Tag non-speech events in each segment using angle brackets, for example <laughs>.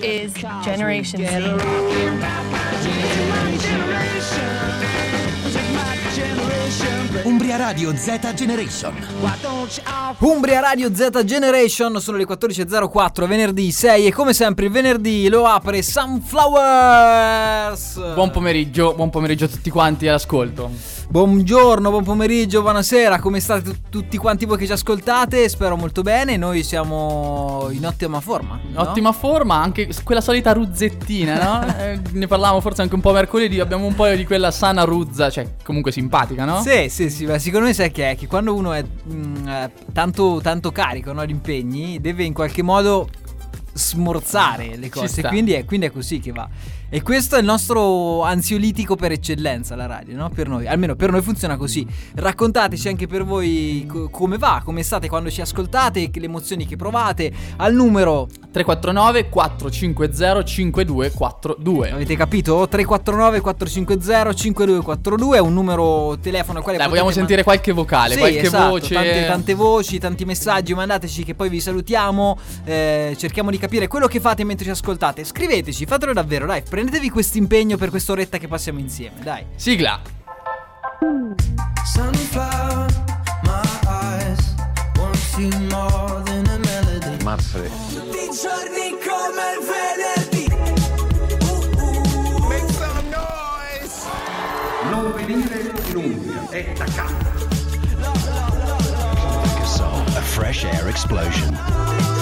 is Generation Z. Umbria Radio Z Generation. Umbria Radio Z Generation sono le 14.04 venerdì 6 e come sempre il venerdì lo apre Sunflowers Buon pomeriggio, buon pomeriggio a tutti quanti all'ascolto. Buongiorno, buon pomeriggio, buonasera, come state t- tutti quanti voi che ci ascoltate? Spero molto bene, noi siamo in ottima forma no? Ottima forma, anche quella solita ruzzettina, no? <laughs> Eh, ne parlavamo forse anche un po' mercoledì, abbiamo un po' di quella sana ruzza, cioè comunque simpatica, no? Sì, sì, sì, ma secondo me sai che è che quando uno è mm, eh, tanto, tanto carico no, di impegni deve in qualche modo smorzare le cose, quindi è, quindi è così che va. E questo è il nostro ansiolitico per eccellenza, la radio, no? Per noi, almeno per noi funziona così. Raccontateci anche per voi co- come va, come state quando ci ascoltate, le emozioni che provate, al numero 349 450 5242. Avete capito? 349 450 5242 è un numero telefono al quale Dai, vogliamo sentire qualche vocale, Sì, qualche esatto, voce. Tante, tante voci, tanti messaggi, mandateci che poi vi salutiamo. eh, cerchiamo di capire quello che fate mentre ci ascoltate. Scriveteci, fatelo davvero, dai, prendetevi questo impegno per quest'oretta che passiamo insieme, dai. Sigla. Sunflower, my eyes won't see more than a melody. Mazzare. Tutti i giorni come il venerdì. Make some noise. Non venire in Umbria, è taccato. A fresh air explosion.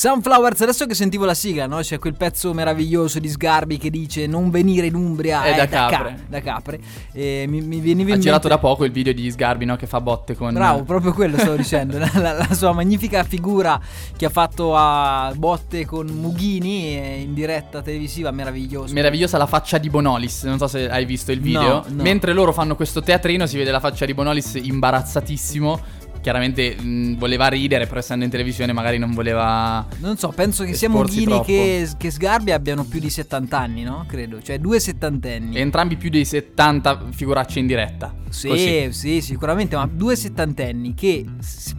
Sunflowers, adesso che sentivo la sigla, no? C'è quel pezzo meraviglioso di Sgarbi che dice non venire in Umbria È da ca- capre." da capre. E mi, mi veniva Ha in girato mente- da poco il video di Sgarbi, no? Che fa botte con. Bravo, proprio quello stavo dicendo. La, la- la sua magnifica figura che ha fatto a botte con Mughini eh, in diretta televisiva, meraviglioso. Meravigliosa la faccia di Bonolis. Non so se hai visto il video. No, no. Mentre loro fanno questo teatrino, si vede la faccia di Bonolis imbarazzatissimo. Chiaramente mh, voleva ridere, però essendo in televisione magari non voleva. non so, penso che sia Mughini che, che Sgarbi abbiano più di 70 anni, no? Credo, cioè due settantenni. Entrambi più dei 70 figuracce in diretta. Sì, Così. sì, sicuramente, ma due settantenni che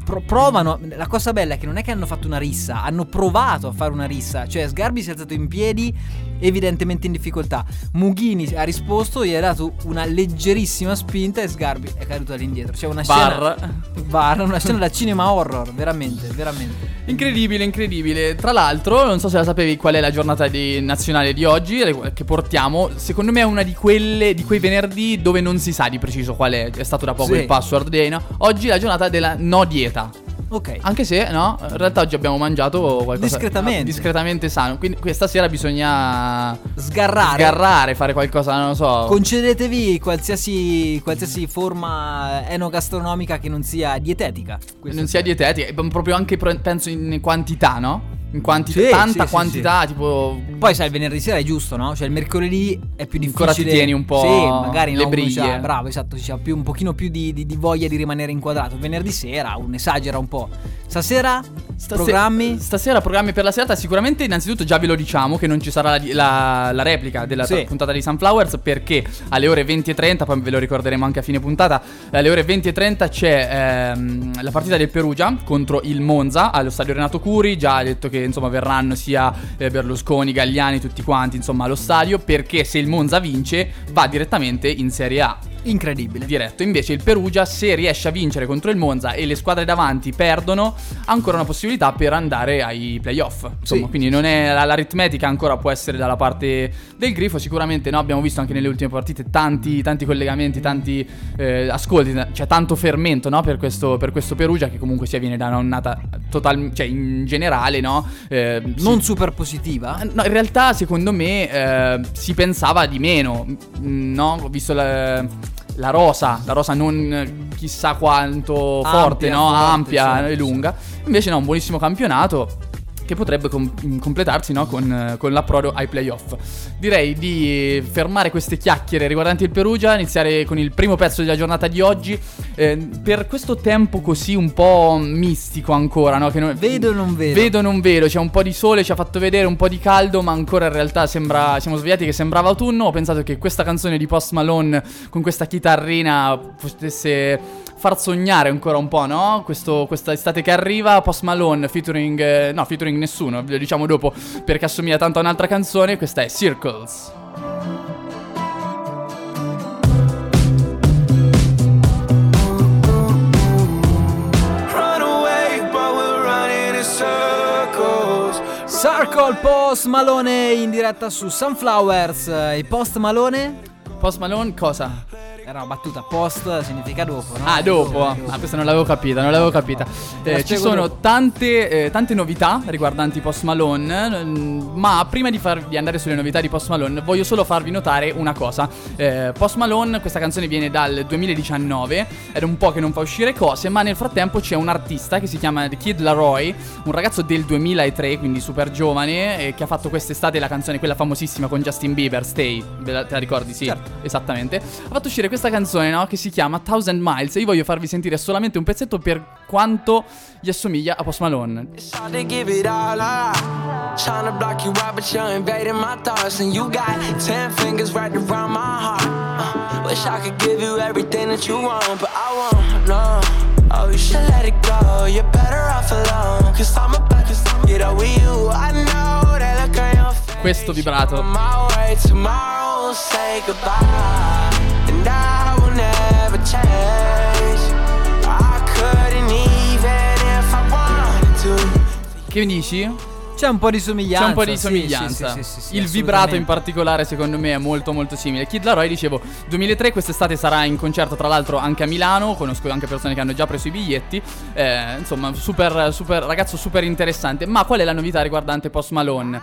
pro- provano. La cosa bella è che non è che hanno fatto una rissa, hanno provato a fare una rissa. Cioè, Sgarbi si è alzato in piedi, evidentemente in difficoltà. Mughini ha risposto, gli ha dato una leggerissima spinta e Sgarbi è caduto all'indietro. C'è una scena. Bar. <laughs> Bar, una scena da cinema horror, veramente, veramente. Incredibile, incredibile. Tra l'altro, non so se la sapevi qual è la giornata di- nazionale di oggi che portiamo. Secondo me è una di quelle di quei venerdì dove non si sa di preciso qual è. È stato da poco Sì. il password day, no? Oggi è la giornata della no dieta. Ok. Anche se, no, in realtà oggi abbiamo mangiato qualcosa Discretamente. discretamente sano. Quindi questa sera bisogna Sgarrare. sgarrare, fare qualcosa, non lo so. Concedetevi qualsiasi, qualsiasi forma enogastronomica che non sia dietetica. Non sia dietetica, proprio anche penso in quantità, no? In quantità, Sì, tanta sì, sì, quantità, tipo Poi sai, il venerdì sera è giusto, no? Cioè il mercoledì è più difficile. Ancora ti tieni un po' Sì, magari le no, briglie. bravo, esatto, c'ha più, un pochino più di, di- di voglia di rimanere inquadrato. Venerdì sera un esagera un po'. Stasera Stase- programmi Stasera programmi per la serata. Sicuramente, innanzitutto, già ve lo diciamo che non ci sarà la, la- la replica della Sì. puntata di Sunflowers. Perché alle ore 20.30, poi ve lo ricorderemo anche a fine puntata. Alle ore 20.30 c'è ehm, la partita del Perugia contro il Monza allo stadio Renato Curi. Già ha detto che insomma verranno sia eh, Berlusconi, Gagliani, tutti quanti insomma allo stadio. Perché se il Monza vince, va direttamente in Serie A. incredibile. diretto. Invece il Perugia, se riesce a vincere contro il Monza e le squadre davanti perdono, ha ancora una possibilità per andare ai playoff. Insomma, Sì. quindi non è, la- l'aritmetica ancora può essere dalla parte del grifo. Sicuramente no, abbiamo visto anche nelle ultime partite tanti, tanti collegamenti, tanti eh, ascolti, c'è tanto fermento no, per, questo, per questo Perugia che comunque sia viene da un'annata total, cioè in generale, no? Eh, Non si- super positiva. No, in realtà secondo me eh, si pensava di meno, mm, no? Ho visto la, la rosa, la rosa non eh, chissà quanto Ampia, forte, no? forte, Ampia sì, e lunga. Invece no, un buonissimo campionato che potrebbe com- completarsi no, con, eh, con l'approdo ai playoff. Direi di fermare queste chiacchiere riguardanti il Perugia, iniziare con il primo pezzo della giornata di oggi. Eh, per questo tempo così un po' mistico ancora, no? Che non- Vedo o non vedo? Vedo o non vedo, c'è un po' di sole, ci ha fatto vedere un po' di caldo, ma ancora in realtà sembra, siamo svegliati che sembrava autunno. Ho pensato che questa canzone di Post Malone con questa chitarrina potesse far sognare ancora un po', no? Questo, questa estate che arriva, Post Malone featuring, eh, no, featuring nessuno, ve lo diciamo dopo perché assomiglia tanto a un'altra canzone, questa è Circles. Circle Post Malone in diretta su Sunflowers. E Post Malone? Post Malone cosa? Era una battuta. Post significa dopo, no? Ah, dopo. Ah, questa non l'avevo capita, non l'avevo capita. La Eh, ci sono dopo. tante, eh, tante novità riguardanti Post Malone. Ma prima di, farvi andare sulle novità di Post Malone, voglio solo farvi notare una cosa. Eh, Post Malone, questa canzone viene dal 2019. Ed è un po' che non fa uscire cose. Ma nel frattempo c'è un artista che si chiama The Kid Laroi, un ragazzo del 2003, quindi super giovane, eh, che ha fatto quest'estate la canzone, quella famosissima con Justin Bieber, Stay. Te la ricordi? Sì, Certo. esattamente. Ha fatto uscire questa canzone, no? Che si chiama Thousand Miles. E io voglio farvi sentire solamente un pezzetto per quanto gli assomiglia a Post Malone. Uh, wish I could give you everything that you want, but I won't. No. Oh, you should let it go. You're better off alone. Cause I'm about to get with you. I know that look on your face. Questo vibrato. Say goodbye. And I will never change. I couldn't even if I wanted to. Che mi dici? C'è un po' di somiglianza. C'è un po' di sì, somiglianza. sì, sì, sì, sì, Il vibrato in particolare secondo me è molto molto simile. Kid Laroi dicevo 2003 quest'estate sarà in concerto tra l'altro anche a Milano, conosco anche persone che hanno già preso i biglietti. Eh, insomma, super, super ragazzo super interessante. Ma qual è la novità riguardante Post Malone?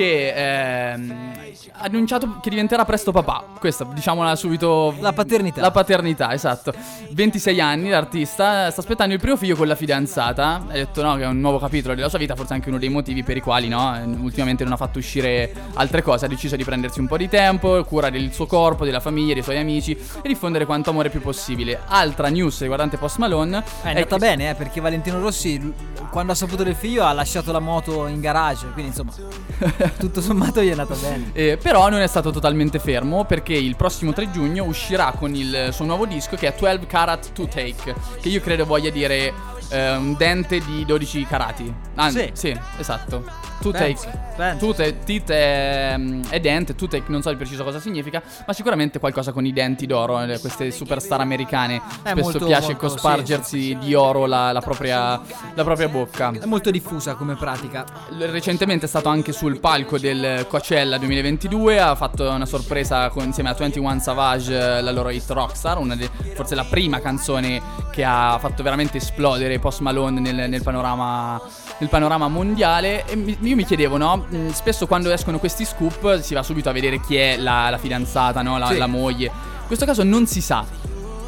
Che ehm, ha annunciato che diventerà presto papà. Questa, diciamola subito. La paternità. La paternità, esatto. 26 anni l'artista, sta aspettando il primo figlio con la fidanzata. Ha detto no, che è un nuovo capitolo della sua vita, forse anche uno dei motivi per i quali no, eh, ultimamente non ha fatto uscire altre cose. Ha deciso di prendersi un po' di tempo, cura del suo corpo, della famiglia, dei suoi amici e diffondere quanto amore più possibile. Altra news riguardante Post Malone. Eh, È andata che- bene, eh, perché Valentino Rossi, quando ha saputo del figlio, ha lasciato la moto in garage. Quindi, insomma, <laughs> tutto sommato gli è andata bene. Eh, però non è stato totalmente fermo perché il prossimo 3 giugno uscirà con il suo nuovo disco che è 12 Karat to Take, che io credo voglia dire eh, un dente di 12 carati. Anzi, Sì. sì, esatto. To Pensa, take. pensa. To take, tit è, è dente, to take non so di preciso cosa significa, ma sicuramente qualcosa con i denti d'oro, eh, queste superstar americane. Spesso molto, piace molto, cospargersi di oro la, la propria, la propria bocca. È molto diffusa come pratica. Recentemente è stato anche sul palco del Coachella 2022, ha fatto una sorpresa con- insieme a 21 Savage, eh, la loro hit Rockstar, una de- forse la prima canzone che ha fatto veramente esplodere Post Malone nel, nel panorama, nel panorama mondiale. E mi- io mi chiedevo, no? Mm, Spesso quando escono questi scoop si va subito a vedere chi è la, la fidanzata, no? la, Sì. la moglie. In questo caso non si sa.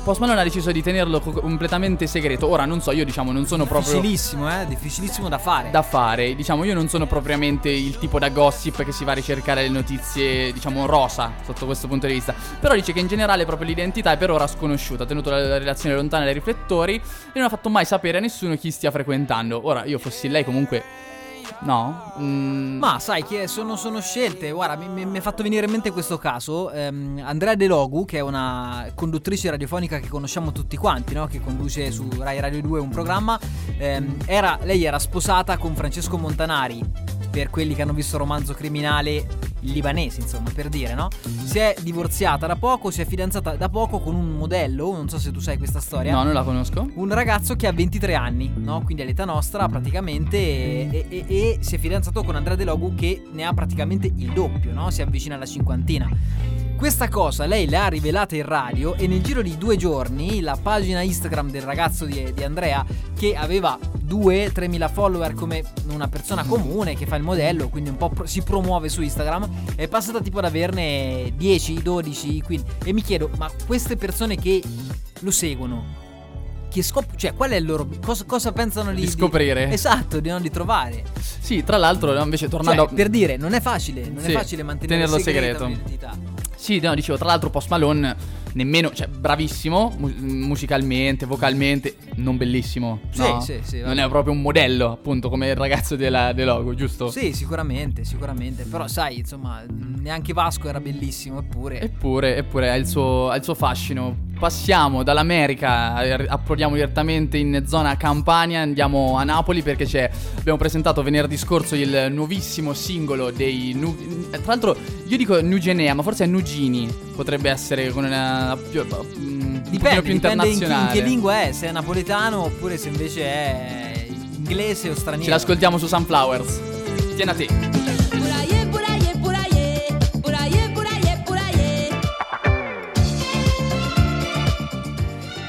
Post Malone ha deciso di tenerlo co- completamente segreto. Ora non so, io diciamo non sono proprio Difficilissimo, eh? Difficilissimo da fare. da fare. Diciamo, io non sono propriamente il tipo da gossip che si va a ricercare le notizie, diciamo, rosa sotto questo punto di vista. Però dice che in generale proprio l'identità è per ora sconosciuta, ha tenuto la relazione lontana dai riflettori e non ha fatto mai sapere a nessuno chi stia frequentando. Ora, io fossi lei comunque... No? Mm, Ma sai che sono, sono scelte, guarda, mi, mi- mi è fatto venire in mente questo caso. ehm, Andrea De Logu, che è una conduttrice radiofonica che conosciamo tutti quanti, no? che conduce su Rai Radio 2 un programma, ehm, era- lei era sposata con Francesco Montanari. Per quelli che hanno visto romanzo criminale libanese, insomma, per dire, no? Si è divorziata da poco, si è fidanzata da poco con un modello, non so se tu sai questa storia. No, non la conosco. Un ragazzo che ha 23 anni, no? Quindi all'età nostra praticamente e, e- e si è fidanzato con Andrea De Logu che ne ha praticamente il doppio, no? Si avvicina alla cinquantina. Questa cosa lei l'ha rivelata in radio e nel giro di due giorni la pagina Instagram del ragazzo di, di Andrea che aveva 2-3 mila follower come una persona comune che fa il modello, quindi un po' pro- si promuove su Instagram, è passata tipo ad averne 10, 12, 15 e mi chiedo, ma queste persone che lo seguono che scop- cioè qual è il loro cosa, cosa pensano di, Di scoprire. esatto, di non di trovare. Sì, tra l'altro, invece tornando Cioè, per dire, non è facile, non Sì, è facile mantenere segreto. un'identità. Sì, no, dicevo, tra l'altro Post Malone nemmeno, cioè bravissimo mu- musicalmente, vocalmente, non bellissimo. Sì, no? sì, sì, Non è proprio un modello, appunto, come il ragazzo della, De Logo, giusto? Sì, sicuramente, sicuramente. Però sai, insomma, neanche Vasco era bellissimo, eppure. Eppure, eppure ha il suo, ha il suo fascino. Passiamo dall'America, eh, approdiamo direttamente in zona Campania, andiamo a Napoli perché c'è, abbiamo presentato venerdì scorso il nuovissimo singolo dei Nu- eh, Tra l'altro io dico Nugenea, ma forse è Nugini, potrebbe essere con una più, un Dipende, più dipende in, in internazionale. che lingua è, se è napoletano oppure se invece è inglese o straniero. Ce l'ascoltiamo su Sunflowers. Tieni a te.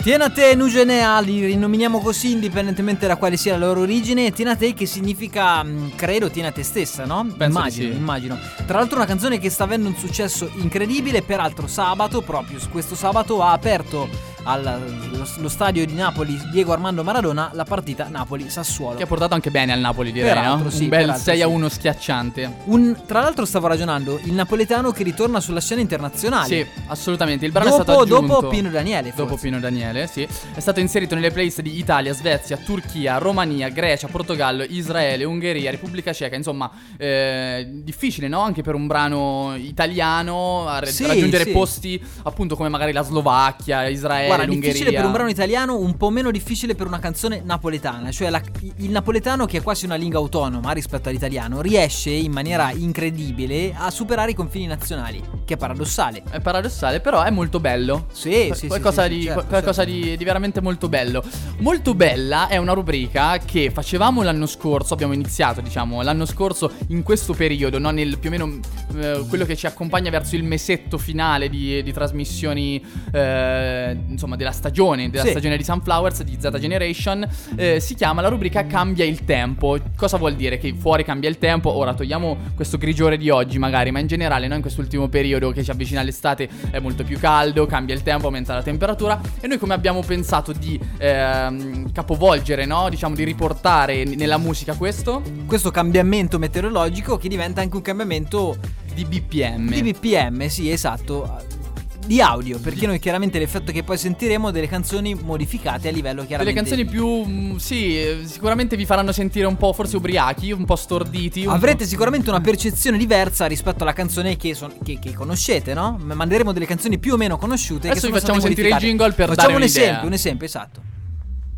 Tiena te Nugenea, li rinominiamo così indipendentemente da quale sia la loro origine. Tiena te che significa, mh, credo, tiena te stessa, no? Penso immagino, sì. immagino. Tra l'altro una canzone che sta avendo un successo incredibile, peraltro sabato, proprio questo sabato, ha aperto allo lo stadio di Napoli Diego Armando Maradona la partita Napoli-Sassuolo. Che ha portato anche bene al Napoli, direi, Peraltro, no? sì, un bel peraltro, 6 a sì. 1 schiacciante. Un- tra l'altro stavo ragionando, il napoletano che ritorna sulla scena internazionale. Sì, assolutamente. Il brano è Dopo- stato aggiunto dopo Pino Daniele, Dopo forse. Pino Daniele, sì. È stato inserito nelle playlist di Italia, Svezia, Turchia, Romania, Grecia, Portogallo, Israele, Ungheria, Repubblica Ceca. Insomma, eh, difficile, no? Anche per un brano italiano a re- Sì, raggiungere posti appunto come magari la Slovacchia, Israele, Guarda, l'Ungheria. difficile per un brano italiano, un po' meno difficile per una canzone napoletana. Cioè, la- il napoletano, che è quasi una lingua autonoma rispetto all'italiano, riesce in maniera incredibile a superare i confini nazionali. Che è paradossale. È paradossale, però è molto bello. Sì, Qu- sì, qualcosa, sì, di, sì, certo, qual- qualcosa certo. di, di veramente molto bello. Molto bella è una rubrica che facevamo l'anno scorso, abbiamo iniziato diciamo l'anno scorso in questo periodo, no? nel più o meno eh, quello che ci accompagna verso il mesetto finale di, di trasmissioni eh, insomma della stagione, della Sì. stagione di Sunflowers di Z Generation. eh, si chiama la rubrica Cambia il tempo. Cosa vuol dire? Che fuori cambia il tempo. Ora togliamo questo grigiore di oggi magari, ma in generale no? in quest'ultimo periodo che ci avvicina all'estate è molto più caldo, cambia il tempo, aumenta la temperatura e noi come abbiamo pensato di ehm, capovolgere, no? diciamo di riportare nella musica questo Questo cambiamento meteorologico che diventa anche un cambiamento di BPM. di BPM, sì, esatto. Di audio, perché noi chiaramente l'effetto che poi sentiremo delle canzoni modificate a livello Delle chiaramente canzoni più, mm, sì, eh, sicuramente vi faranno sentire un po' forse ubriachi, un po' storditi. un Avrete po'- sicuramente una percezione diversa rispetto alla canzone che, son- che- che conoscete, no? Ma Manderemo delle canzoni più o meno conosciute. Adesso che vi sono facciamo state sentire il modificate. jingle per Facciamo dare un un'idea. esempio, un esempio, esatto.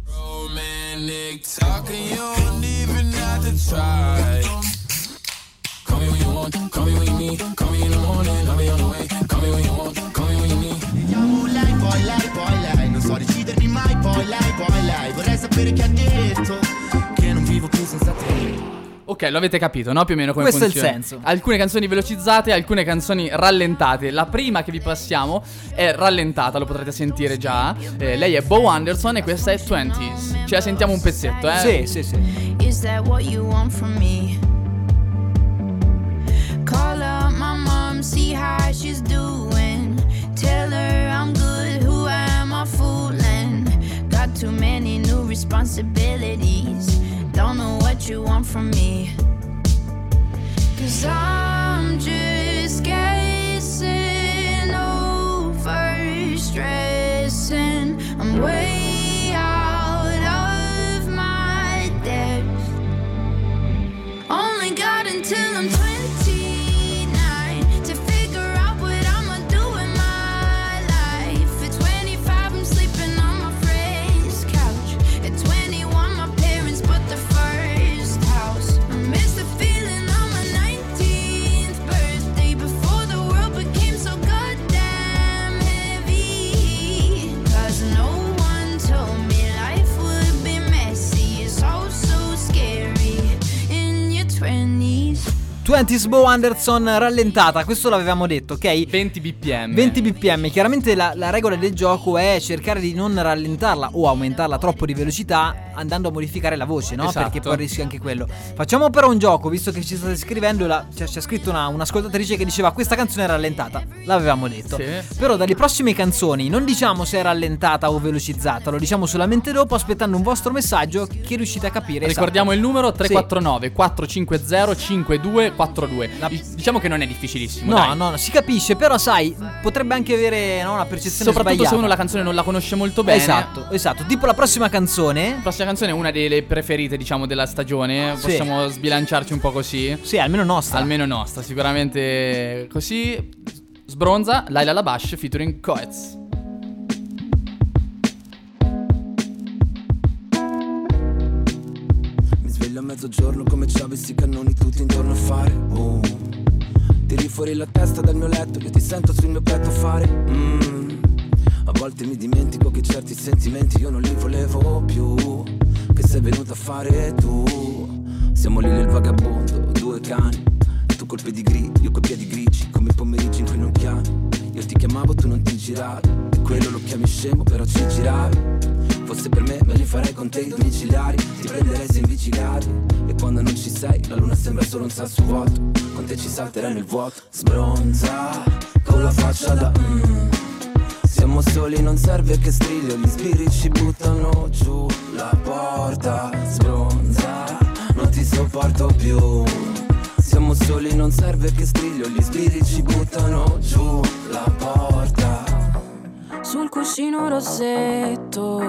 Romantic talking, you don't even have to try. Call me when you want, call me when you need, call me in the morning, I'll be on the way. Call me when you want, poi lei, poi lei Non so decidermi mai, poi lei, poi lei Vorrei sapere che ha detto Che non vivo più senza te Ok, lo avete capito, no? Più o meno come Questo è il funziona. senso. Alcune canzoni velocizzate, alcune canzoni rallentate. La prima che vi passiamo è rallentata, lo potrete sentire già. Eh, lei è Bo Anderson e questa è 20s. Ce la sentiamo un pezzetto, eh? Sì, sì, sì. Is that what you want from me? Call up my mom, see how she's doing. Too many new responsibilities. Don't know what you want from me. Cause I'm just guessing over stressing. I'm way out of my depth. Only 20 Bo Anderson rallentata, questo l'avevamo detto, ok? 20 bpm. 20 bpm, chiaramente la, la regola del gioco è cercare di non rallentarla o aumentarla troppo di velocità andando a modificare la voce, no? Esatto. Perché poi rischia anche quello. Facciamo però un gioco, visto che ci state scrivendo, la, c'è, c'è scritto una, un'ascoltatrice che diceva questa canzone è rallentata, l'avevamo detto. Sì. Però dalle prossime canzoni non diciamo se è rallentata o velocizzata, lo diciamo solamente dopo aspettando un vostro messaggio che riuscite a capire. Ricordiamo il numero Sì. 349 450 5242. La- Diciamo che non è difficilissimo. No, dai. no, no, si capisce, però sai, potrebbe anche avere no, una percezione Soprattutto sbagliata. se uno la canzone non la conosce molto bene. Esatto, esatto. Tipo la prossima canzone. La prossima canzone è una delle preferite, diciamo, della stagione. Sì. Possiamo sbilanciarci un po' così. Sì, almeno nostra. Almeno nostra, sicuramente così. Sbronza, Laila Labash featuring Coetz. Mezzogiorno come ci avessi i cannoni tutti intorno a fare. Boom. Tiri fuori la testa dal mio letto, io ti sento sul mio petto fare. Mm. A volte mi dimentico che certi sentimenti io non li volevo più. Che sei venuto a fare tu. Siamo lì nel vagabondo, due cani. Tu col pedigree, io coi piedi grigi Come i pomeriggi in cui non chiami. Io ti chiamavo, tu non ti giravi. E quello lo chiami scemo, però ci giravi Fosse per me, me li farei con te i domiciliari. Ti prenderei se invicilari E quando non ci sei, la luna sembra solo un sasso vuoto. Con te ci salterai nel vuoto. Sbronza, con la faccia da mm. Siamo soli, non serve che striglio Gli spiriti ci buttano giù la porta. Sbronza, non ti sopporto più. Siamo soli, non serve che striglio Gli spiriti ci buttano giù la porta sul cuscino rossetto.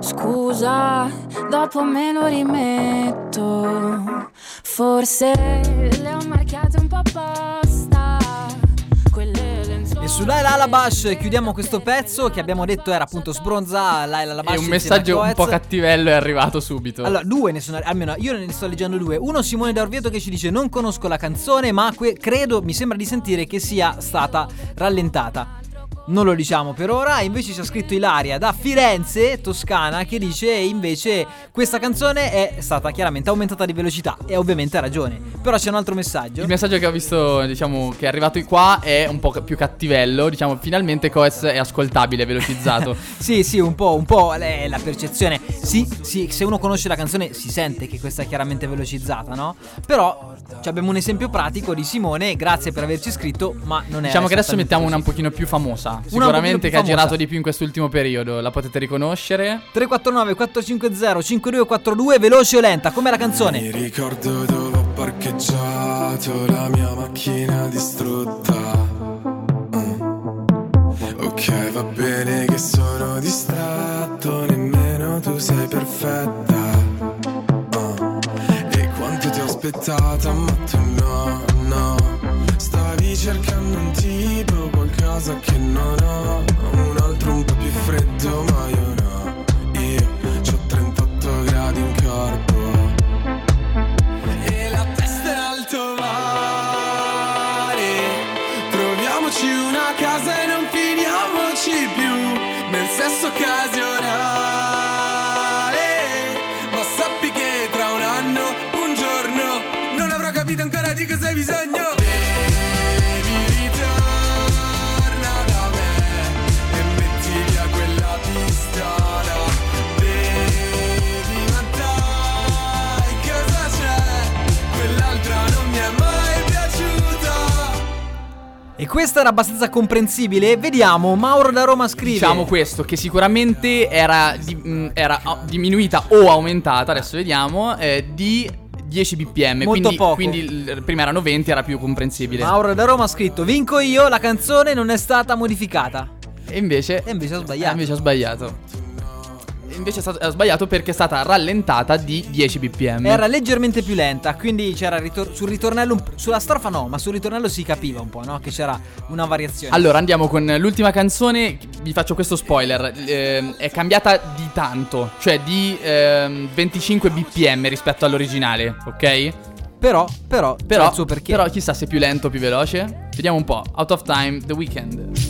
Scusa, dopo me lo rimetto. Forse le ho marchiate un po' apposta. E su Laila Alabash chiudiamo questo pezzo che abbiamo detto era appunto Sbronza, Laila Alabash E un messaggio un po' cattivello è arrivato subito. Allora, due ne sono, almeno io ne sto leggendo due. Uno Simone da Orvieto che ci dice non conosco la canzone, ma que- credo, mi sembra di sentire che sia stata rallentata. Non lo diciamo per ora, invece ci ha scritto Ilaria da Firenze, Toscana, che dice invece questa canzone è stata chiaramente aumentata di velocità e ovviamente ha ragione. Però c'è un altro messaggio. Il messaggio che ho visto, diciamo, che è arrivato qua è un po' più cattivello. Diciamo, finalmente Coez è ascoltabile, velocizzato. <laughs> Sì, sì, un po', un po' è la percezione. Sì, sì, se uno conosce la canzone si sente che questa è chiaramente velocizzata, no? Però cioè, abbiamo un esempio pratico di Simone, grazie per averci scritto, ma non è diciamo che adesso mettiamo una un così. pochino più famosa. Sicuramente che ha girato di più in quest'ultimo periodo. La potete riconoscere. 349 450 5242 veloce o lenta, come la canzone. Mi ricordo dove ho parcheggiato la mia macchina distrutta. Mm. Ok, va bene che sono distratto, nemmeno tu sei perfetta. Ah. E quanto ti ho aspettata, ma tu no, no. Stavi cercando un tipo, qualcosa che non ho. Un altro un po' più freddo, ma io no. Io ho 38 gradi in corpo. E la testa in alto mare Troviamoci una casa e non finiamoci più Nel sesso occasionale Ma sappi che tra un anno, un giorno Non avrò capito ancora di cosa hai bisogno E questa era abbastanza comprensibile. Vediamo, Mauro da Roma scrive. Diciamo questo, che sicuramente era, di- mh, era ah, diminuita o aumentata, adesso vediamo, eh, di 10 bpm. Molto quindi, poco. quindi prima erano 20, era più comprensibile. Mauro da Roma ha scritto: Vinco io, la canzone non è stata modificata. E invece, E invece ha eh, sbagliato. invece ho sbagliato. Invece è stato- ho sbagliato perché è stata rallentata di 10 bpm. Era leggermente più lenta, quindi c'era ritor- sul ritornello, sulla strofa no, ma sul ritornello si capiva un po', no? Che c'era una variazione. Allora andiamo con l'ultima canzone, vi faccio questo spoiler, ehm, è cambiata di tanto, cioè di ehm, 25 bpm rispetto all'originale, ok? Però, però, Però, perché. però chissà se è più lento o più veloce. Vediamo un po'. Out of Time, The Weeknd.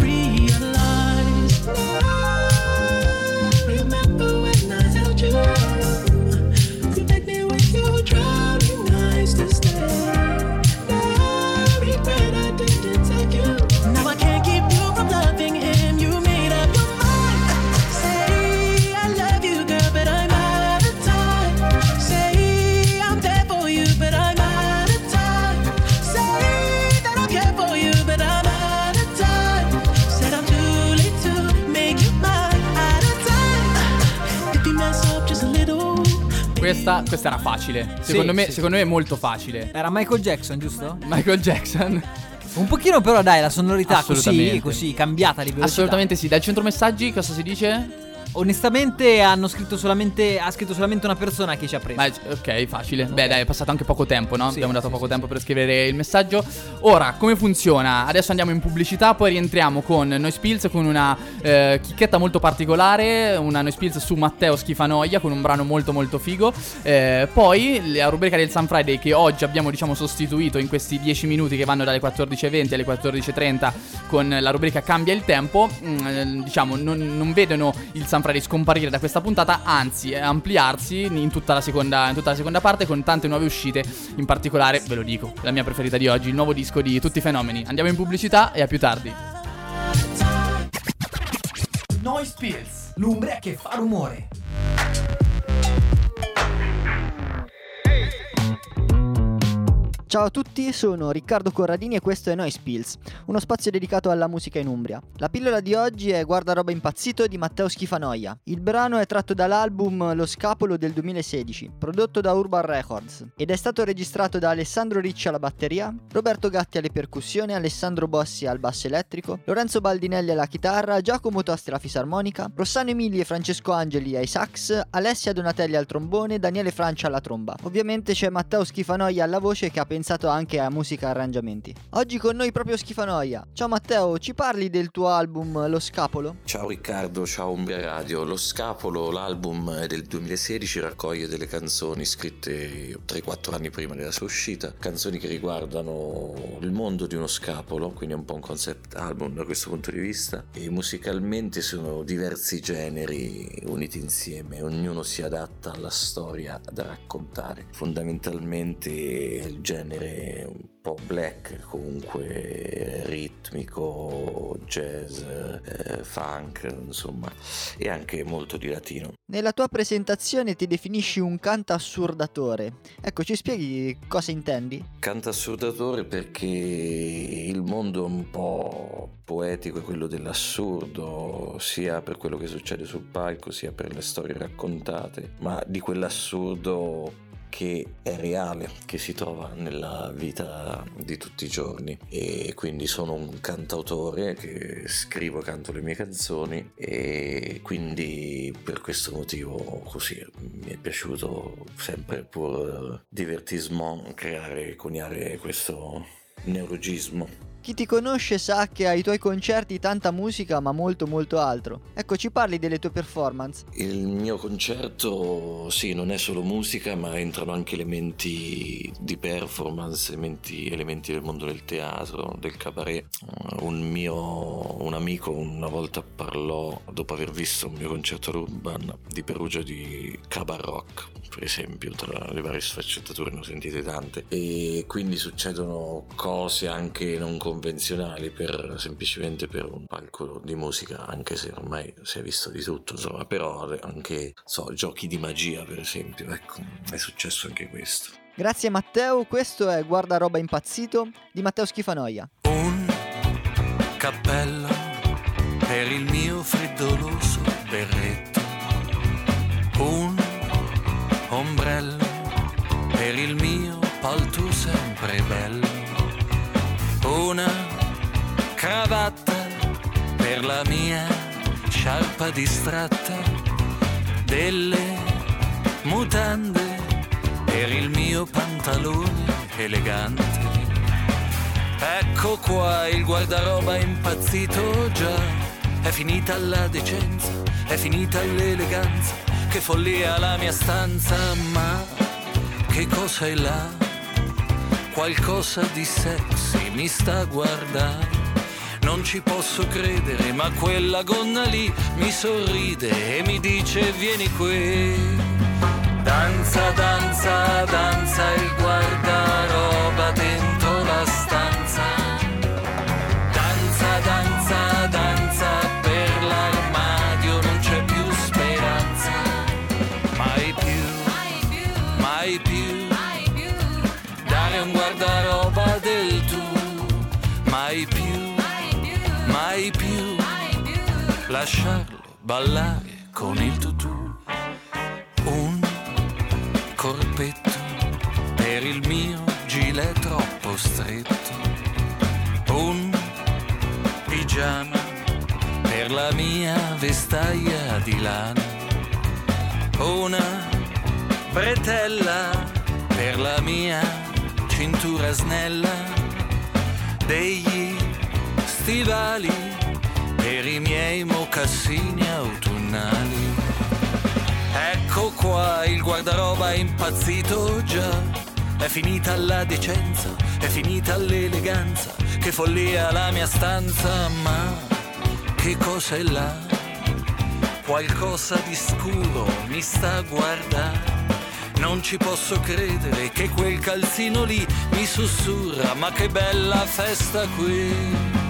Questa, questa era facile. Secondo, Sì, me, sì. secondo me è molto facile. Era Michael Jackson, giusto? Michael Jackson. Un pochino però dai, la sonorità così, così cambiata di velocità. Assolutamente sì. Dal centro messaggi cosa si dice? Onestamente hanno scritto solamente ha scritto solamente una persona che ci ha preso. Ma, ok, facile. Beh, dai, è passato anche poco tempo, no? Sì, Abbiamo dato sì, poco sì, tempo per scrivere il messaggio. Ora, come funziona? Adesso andiamo in pubblicità, poi rientriamo con Noise Pills con una eh, chicchetta molto particolare, una Noise Pills su Matteo Schifanoia con un brano molto molto figo. Eh, poi la rubrica del Sun Friday che oggi abbiamo diciamo sostituito in questi 10 minuti che vanno dalle 14.20 alle 14.30 con la rubrica Cambia il tempo. Mm, eh, diciamo, non, non vedono il Sun Friday scomparire da questa puntata, anzi eh, ampliarsi in tutta, la seconda, in tutta la seconda parte con tante nuove uscite. In particolare, ve lo dico, la mia preferita di oggi, il nuovo disco di Tutti i Fenomeni. Andiamo in pubblicità e a più tardi. Noise Pills, l'umbria che fa rumore. Ciao a tutti, sono Riccardo Corradini e questo è Noise Pills, uno spazio dedicato alla musica in Umbria. La pillola di oggi è Guardaroba impazzito di Matteo Schifanoia. Il brano è tratto dall'album Lo Scapolo del 2016, prodotto da Urban Records, ed è stato registrato da Alessandro Ricci alla batteria, Roberto Gatti alle percussioni, Alessandro Bossi al basso elettrico, Lorenzo Baldinelli alla chitarra, Giacomo Tosti alla fisarmonica, Rossano Emili e Francesco Angeli ai sax, Alessia Donatelli al trombone, Daniele Francia alla tromba. Ovviamente c'è Matteo Schifanoia alla voce che ha pensato anche a musica e arrangiamenti. Oggi con noi proprio Schifanoia. Ciao Matteo, ci parli del tuo album Lo Scapolo? Ciao Riccardo, ciao Umbria Radio. Lo Scapolo, l'album del 2016, raccoglie delle canzoni scritte 3-4 anni prima della sua uscita, canzoni che riguardano il mondo di uno scapolo, quindi è un po' un concept album da questo punto di vista e musicalmente sono diversi generi uniti insieme, ognuno si adatta alla storia da raccontare. Fondamentalmente il genere un po' black, comunque ritmico, jazz, eh, funk, insomma, e anche molto di latino. Nella tua presentazione ti definisci un cantaassurdatore. Ecco, ci spieghi cosa intendi? Canta assurdatore perché il mondo è un po' poetico è quello dell'assurdo, sia per quello che succede sul palco, sia per le storie raccontate, ma di quell'assurdo che è reale, che si trova nella vita di tutti i giorni e quindi sono un cantautore che scrivo e canto le mie canzoni e quindi per questo motivo così mi è piaciuto sempre pur divertissement creare, coniare questo neologismo. Chi ti conosce sa che ai tuoi concerti tanta musica ma molto molto altro. Ecco, ci parli delle tue performance. Il mio concerto, sì, non è solo musica, ma entrano anche elementi di performance, elementi, elementi del mondo del teatro, del cabaret. Un mio un amico una volta parlò, dopo aver visto un mio concerto all'Urban, di Perugia di cabaret rock, per esempio, tra le varie sfaccettature ne ho sentite tante. E quindi succedono cose anche non convenzionali per semplicemente per un palco di musica, anche se ormai si è visto di tutto, insomma, però anche so, giochi di magia, per esempio, ecco, è successo anche questo. Grazie Matteo, questo è Guardaroba impazzito di Matteo Schifanoia. cappello per il mio freddoloso berretto, un ombrello per il mio palto sempre bello, una cravatta per la mia sciarpa distratta, delle mutande per il mio pantalone elegante. Ecco qua il guardaroba impazzito già. È finita la decenza, è finita l'eleganza, che follia la mia stanza, ma che cosa è là? Qualcosa di sexy mi sta guardando. Non ci posso credere, ma quella gonna lì mi sorride e mi dice vieni qui. Danza, danza, danza il guardaroba lasciarlo ballare con il tutù. Un corpetto per il mio gilet troppo stretto. Un pigiama per la mia vestaglia di lana. Una bretella per la mia cintura snella. Degli stivali per i miei mocassini autunnali. Ecco qua il guardaroba è impazzito già. È finita la decenza, è finita l'eleganza. Che follia la mia stanza, ma che cosa è là? Qualcosa di scuro mi sta guardando. Non ci posso credere che quel calzino lì mi sussurra, ma che bella festa qui.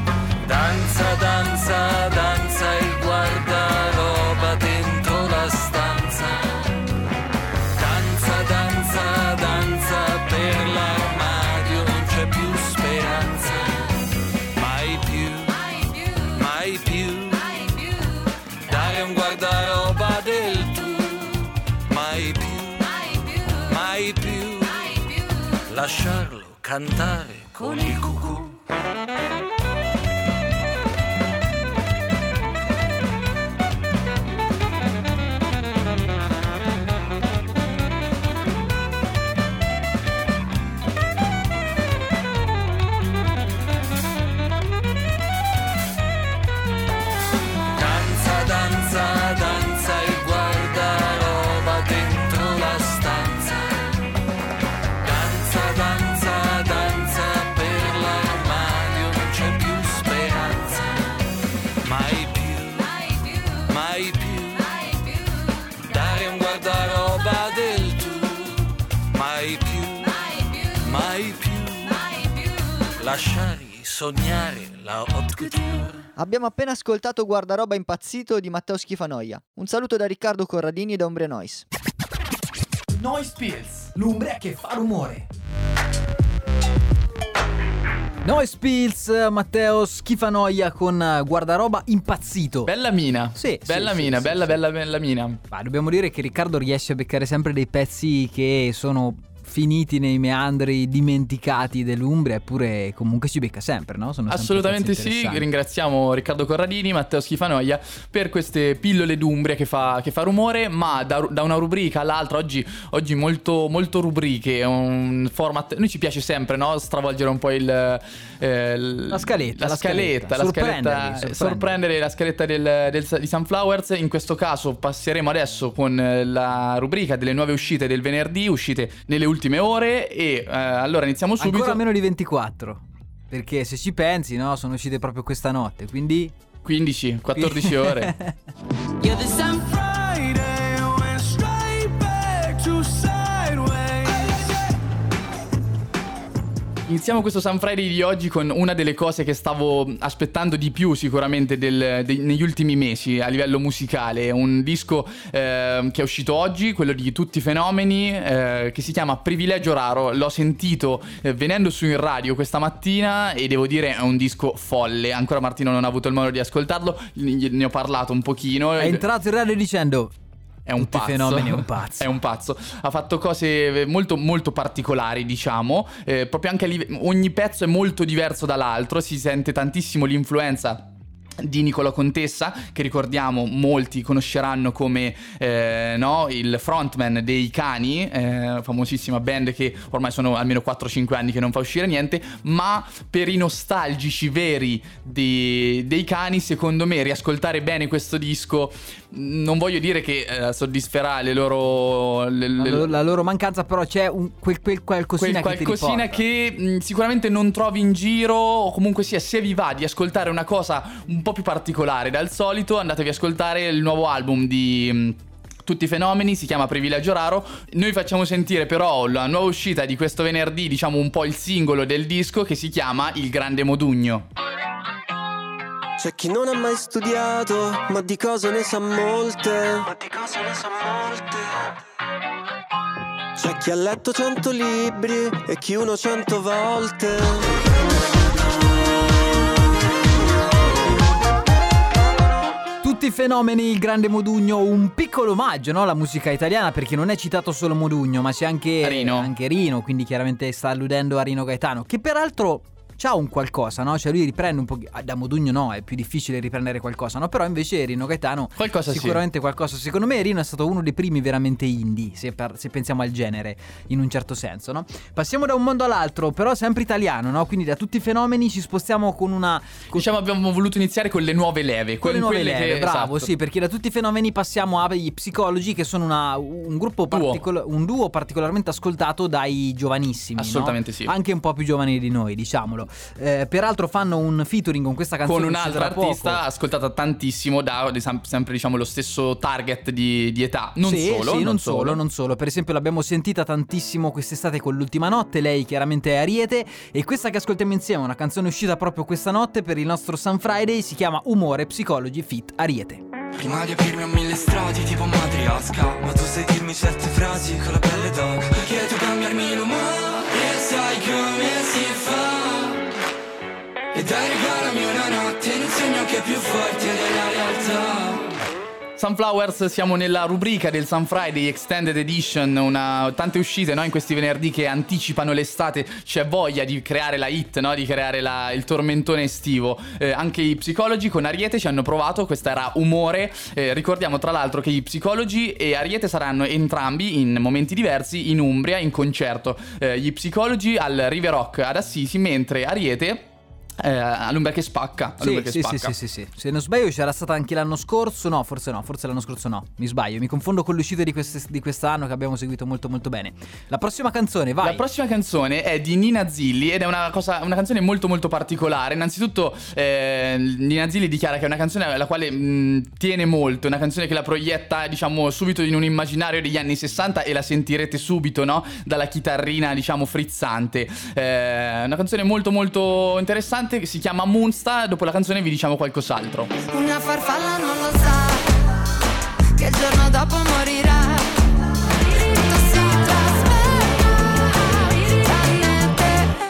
Danza, danza, danza il guardaroba dentro la stanza. Danza, danza, danza per l'armadio, non c'è più speranza. Mai più, mai più, dare un guardaroba del tu. Mai più, mai più, lasciarlo cantare con il cucù. Sognare la haute couture. Abbiamo appena ascoltato Guardaroba impazzito di Matteo Schifanoia. Un saluto da Riccardo Corradini e da Umbria Noise. Noise Pills, l'umbria che fa rumore. Noise Pills, Matteo Schifanoia con guardaroba impazzito. Bella mina. Sì, Bella sì, mina, sì, bella, sì, bella, bella mina. Ma dobbiamo dire che Riccardo riesce a beccare sempre dei pezzi che sono finiti nei meandri dimenticati dell'Umbria, eppure comunque ci becca sempre, no? Sono sempre Assolutamente pezzi sì, ringraziamo Riccardo Corradini, Matteo Schifanoia per queste pillole d'Umbria che fa, che fa rumore, ma da, da una rubrica all'altra, oggi, oggi molto, molto rubriche, un format, noi ci piace sempre no? stravolgere un po' il, eh, La scaletta, la scaletta, la scaletta, sorprendere. sorprendere. la scaletta del, del- di Sunflowers, in questo caso passeremo adesso con eh, la rubrica delle nuove uscite del venerdì, uscite nelle ultime ore e eh, allora iniziamo subito. Ancora meno di 24. Perché se ci pensi, no, sono uscite proprio questa notte, quindi 15, 14 ore. <laughs> Iniziamo questo Sun Friday di oggi con una delle cose che stavo aspettando di più sicuramente del- dei- negli ultimi mesi a livello musicale. Un disco eh, che è uscito oggi, quello di Tutti i Fenomeni, eh, che si chiama Privilegio Raro. L'ho sentito eh, venendo su in radio questa mattina e devo dire è un disco folle. Ancora Martino non ha avuto il modo di ascoltarlo, ne ho parlato un pochino. è entrato in radio dicendo È un Tutti pazzo. fenomeni, è un <laughs> pazzo. È un pazzo. Ha fatto cose molto, molto particolari, diciamo. Eh, proprio anche live- ogni pezzo è molto diverso dall'altro. Si sente tantissimo l'influenza. Di Nicola Contessa, che ricordiamo molti conosceranno come eh, no, il frontman dei Cani, eh, famosissima band che ormai sono almeno 4-5 anni che non fa uscire niente, ma per i nostalgici veri di- dei Cani, secondo me, riascoltare bene questo disco, non voglio dire che eh, soddisferà le loro... le- La le- loro, la loro mancanza, però c'è un, quel, quel qualcosina quel che qualcosina riporta. che mh, sicuramente non trovi in giro o comunque sia se vi va di ascoltare una cosa un po' più particolare dal solito andatevi a ascoltare il nuovo album di mh, tutti i fenomeni, si chiama Privilegio Raro. Noi facciamo sentire però la nuova uscita di questo venerdì, diciamo un po' il singolo del disco che si chiama Il Grande Modugno. C'è chi non ha mai studiato, ma di cose ne sa molte. Ma di cose ne sa molte. C'è chi ha letto cento libri e chi uno cento volte. Tutti i fenomeni, il grande Modugno, un piccolo omaggio no? alla musica italiana perché non è citato solo Modugno ma c'è anche Rino. anche Rino, quindi chiaramente sta alludendo a Rino Gaetano che peraltro c'ha un qualcosa, no? Cioè lui riprende un po'. ah, Da Modugno no, è più difficile riprendere qualcosa, no? Però invece Rino Gaetano. Qualcosa sì. Sicuramente qualcosa. Secondo me Rino è stato uno dei primi veramente indie, se, per- se pensiamo al genere, in un certo senso, no? Passiamo da un mondo all'altro, però sempre italiano, no? Quindi da tutti i fenomeni ci spostiamo con una. Diciamo abbiamo voluto iniziare con le nuove leve, Con le nuove leve, che- bravo, esatto. sì, perché da tutti i fenomeni passiamo agli psicologi che sono una- un gruppo particol- un duo particolarmente ascoltato dai giovanissimi. no? Assolutamente sì. Anche un po' più giovani di noi, diciamolo. Eh, peraltro fanno un featuring con questa canzone con un uscita altro da poco. artista ascoltata tantissimo da sempre diciamo lo stesso target di, di età non sì, solo sì, non solo, non solo. Per esempio, l'abbiamo sentita tantissimo quest'estate con l'ultima notte. Lei chiaramente è Ariete. E questa che ascoltiamo insieme, una canzone uscita proprio questa notte per il nostro Sun Friday, si chiama Umore Psychology Fit Ariete. Prima di aprirmi a mille strati tipo matriosca Ma tu sai dirmi certe frasi con la pelle d'oca Perché tu cambiarmi l'umore E sai come si fa E dai regalami una notte in un sogno che è più forte della realtà Sunflowers siamo nella rubrica del Sun Friday Extended Edition, una- tante uscite no, in questi venerdì che anticipano l'estate, c'è voglia di creare la hit, no, di creare la- il tormentone estivo. Eh, anche i psicologi con Ariete ci hanno provato, questa era Umore, Eh, ricordiamo tra l'altro che i psicologi e Ariete saranno entrambi in momenti diversi in Umbria in concerto. Eh, gli psicologi al River Rock ad Assisi, mentre Ariete... eh, all'Umbria che spacca, Sì, che sì, sì, spacca. sì, sì, sì. Se non sbaglio c'era stata anche l'anno scorso, no, forse no, forse l'anno scorso no, mi sbaglio, mi confondo con le uscite di, queste- di quest'anno che abbiamo seguito molto molto bene. La prossima canzone, vai. La prossima canzone è di Nina Zilli ed è una, cosa, una canzone molto molto particolare. Innanzitutto eh, Nina Zilli dichiara che è una canzone alla quale mh, tiene molto, è una canzone che la proietta diciamo subito in un immaginario degli anni 60 e la sentirete subito no? dalla chitarrina diciamo frizzante. Eh, una canzone molto molto interessante che si chiama Moonsta, dopo la canzone vi diciamo qualcos'altro. Una farfalla non lo sa che il giorno dopo morirà.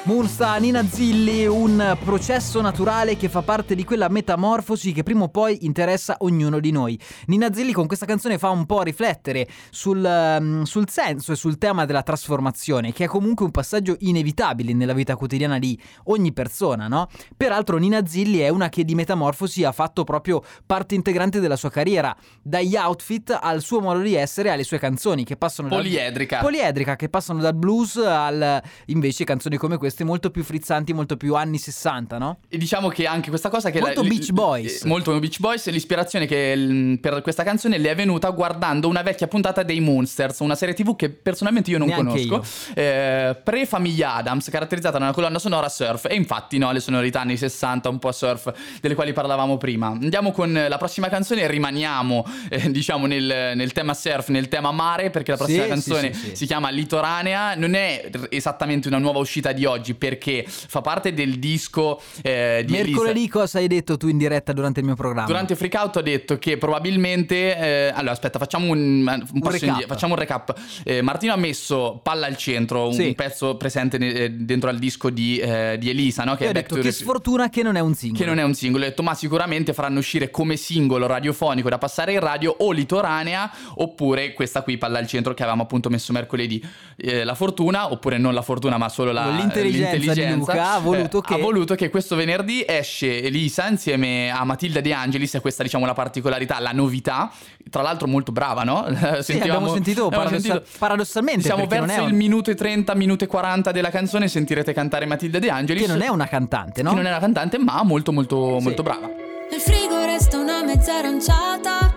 Moonsta, Nina Zilli, un processo naturale che fa parte di quella metamorfosi che prima o poi interessa ognuno di noi. Nina Zilli con questa canzone fa un po' riflettere sul, ehm, sul senso e sul tema della trasformazione, che è comunque un passaggio inevitabile nella vita quotidiana di ogni persona, no? Peraltro Nina Zilli è una che di metamorfosi ha fatto proprio parte integrante della sua carriera, dagli outfit al suo modo di essere, alle sue canzoni che passano dal- Poliedrica. poliedrica che passano dal blues al invece canzoni come queste molto più frizzanti, molto più anni 60, no? E diciamo che anche questa cosa che Molto la- Beach Boys. eh, molto Beach Boys l'ispirazione che mm, per questa canzone le è venuta guardando una vecchia puntata dei Monsters una serie tv che personalmente io non Neanche conosco eh, pre famiglia Adams caratterizzata da una colonna sonora surf. E infatti no le sonorità anni 60 un po' surf delle quali parlavamo prima. Andiamo con la prossima canzone e rimaniamo eh, diciamo nel, nel tema surf nel tema mare perché la prossima Sì, canzone sì, sì, si chiama Litoranea, non è esattamente una nuova uscita di oggi perché fa parte del disco eh, di Elisa. Mercoledì cosa hai detto tu in diretta durante il mio programma? Durante Freak Out ho detto che probabilmente. eh, allora, aspetta, facciamo un, un passo recap. Facciamo un recap. Eh, Martino ha messo Palla al centro, un Sì. pezzo presente ne- eh, dentro al disco di, eh, di Elisa, no? Che ho detto to che sfortuna che non è un singolo. che non è un singolo. Ho detto, ma sicuramente faranno uscire come singolo radiofonico da passare in radio o Litoranea oppure questa qui, Palla al centro, che avevamo appunto messo mercoledì. Eh, la fortuna, oppure non la fortuna, ma solo la, L'intelligenza l'intelligenza di Luca ha voluto eh, che- ha voluto che questo venerdì esce Elisa insieme a Matilda De Angelis, e questa diciamo la particolarità, la novità. Tra l'altro molto brava, no? <laughs> Sì, abbiamo sentito paradossa- paradossalmente, Siamo perché non verso è un- il minuto e 30, minuto e 40 della canzone, sentirete cantare Matilda De Angelis. Che non è una cantante, no? Che non è una cantante, ma molto molto molto brava. Nel frigo resta una mezza aranciata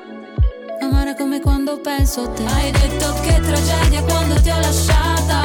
Amare come quando penso a te Hai detto che tragedia quando ti ho lasciata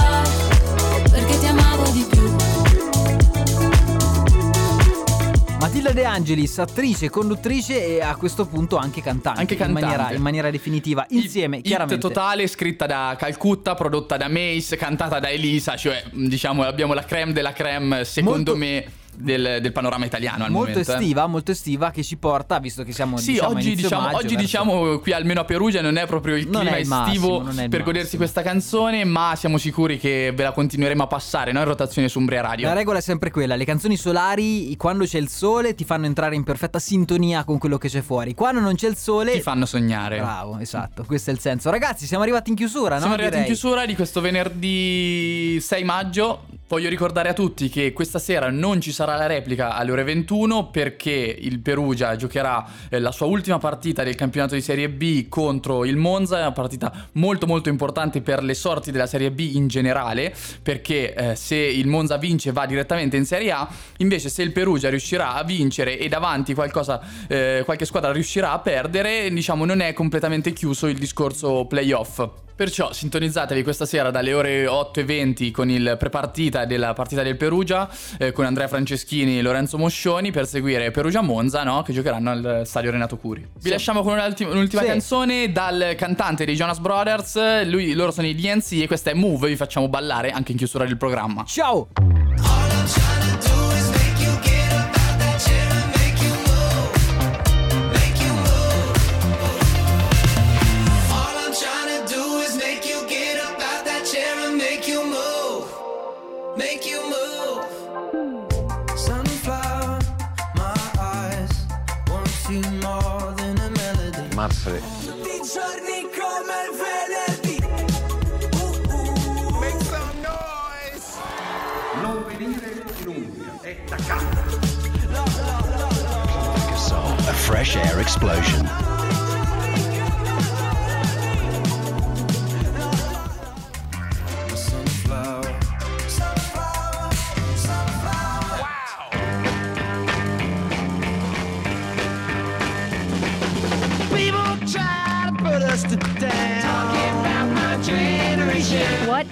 Matilda De Angelis, attrice, conduttrice e a questo punto anche cantante. Anche In cantante. maniera, in maniera definitiva. Insieme, Hit chiaramente. totale, scritta da Calcutta, prodotta da Mace, cantata da Elisa, cioè diciamo abbiamo la creme della creme, secondo me, del, del panorama italiano al Molto momento. eh. estiva, molto estiva che ci porta, visto che siamo Sì, diciamo, oggi, diciamo, maggio, oggi verso- diciamo qui almeno a Perugia non è proprio il Non clima il estivo massimo, per godersi questa canzone, ma siamo sicuri che ve la continueremo a passare, no? In rotazione su Umbria Radio. La regola è sempre quella, le canzoni solari quando c'è il sole ti fanno entrare in perfetta sintonia con quello che c'è fuori. Quando non c'è il sole Ti fanno sognare. Bravo, esatto, questo è il senso. Ragazzi, siamo arrivati in chiusura, no? Siamo arrivati Direi. in chiusura di questo venerdì 6 maggio. Voglio ricordare a tutti che questa sera non ci sarà la replica alle ore 21 perché il Perugia giocherà eh, la sua ultima partita del campionato di Serie B contro il Monza, è una partita molto molto importante per le sorti della Serie B in generale perché eh, se il Monza vince va direttamente in Serie A, invece se il Perugia riuscirà a vincere e davanti qualcosa, eh, qualche squadra riuscirà a perdere, diciamo non è completamente chiuso il discorso playoff. Perciò sintonizzatevi questa sera dalle ore 8.20 con il prepartita della partita del Perugia eh, con Andrea Franceschini e Lorenzo Moscioni per seguire Perugia Monza no? che giocheranno al stadio Renato Curi. Vi Sì. lasciamo con un'ultima, un'ultima Sì. canzone dal cantante dei Jonas Brothers, lui, loro sono i DNC e questa è Move, vi facciamo ballare anche in chiusura del programma. Ciao! Da casa. A fresh air explosion.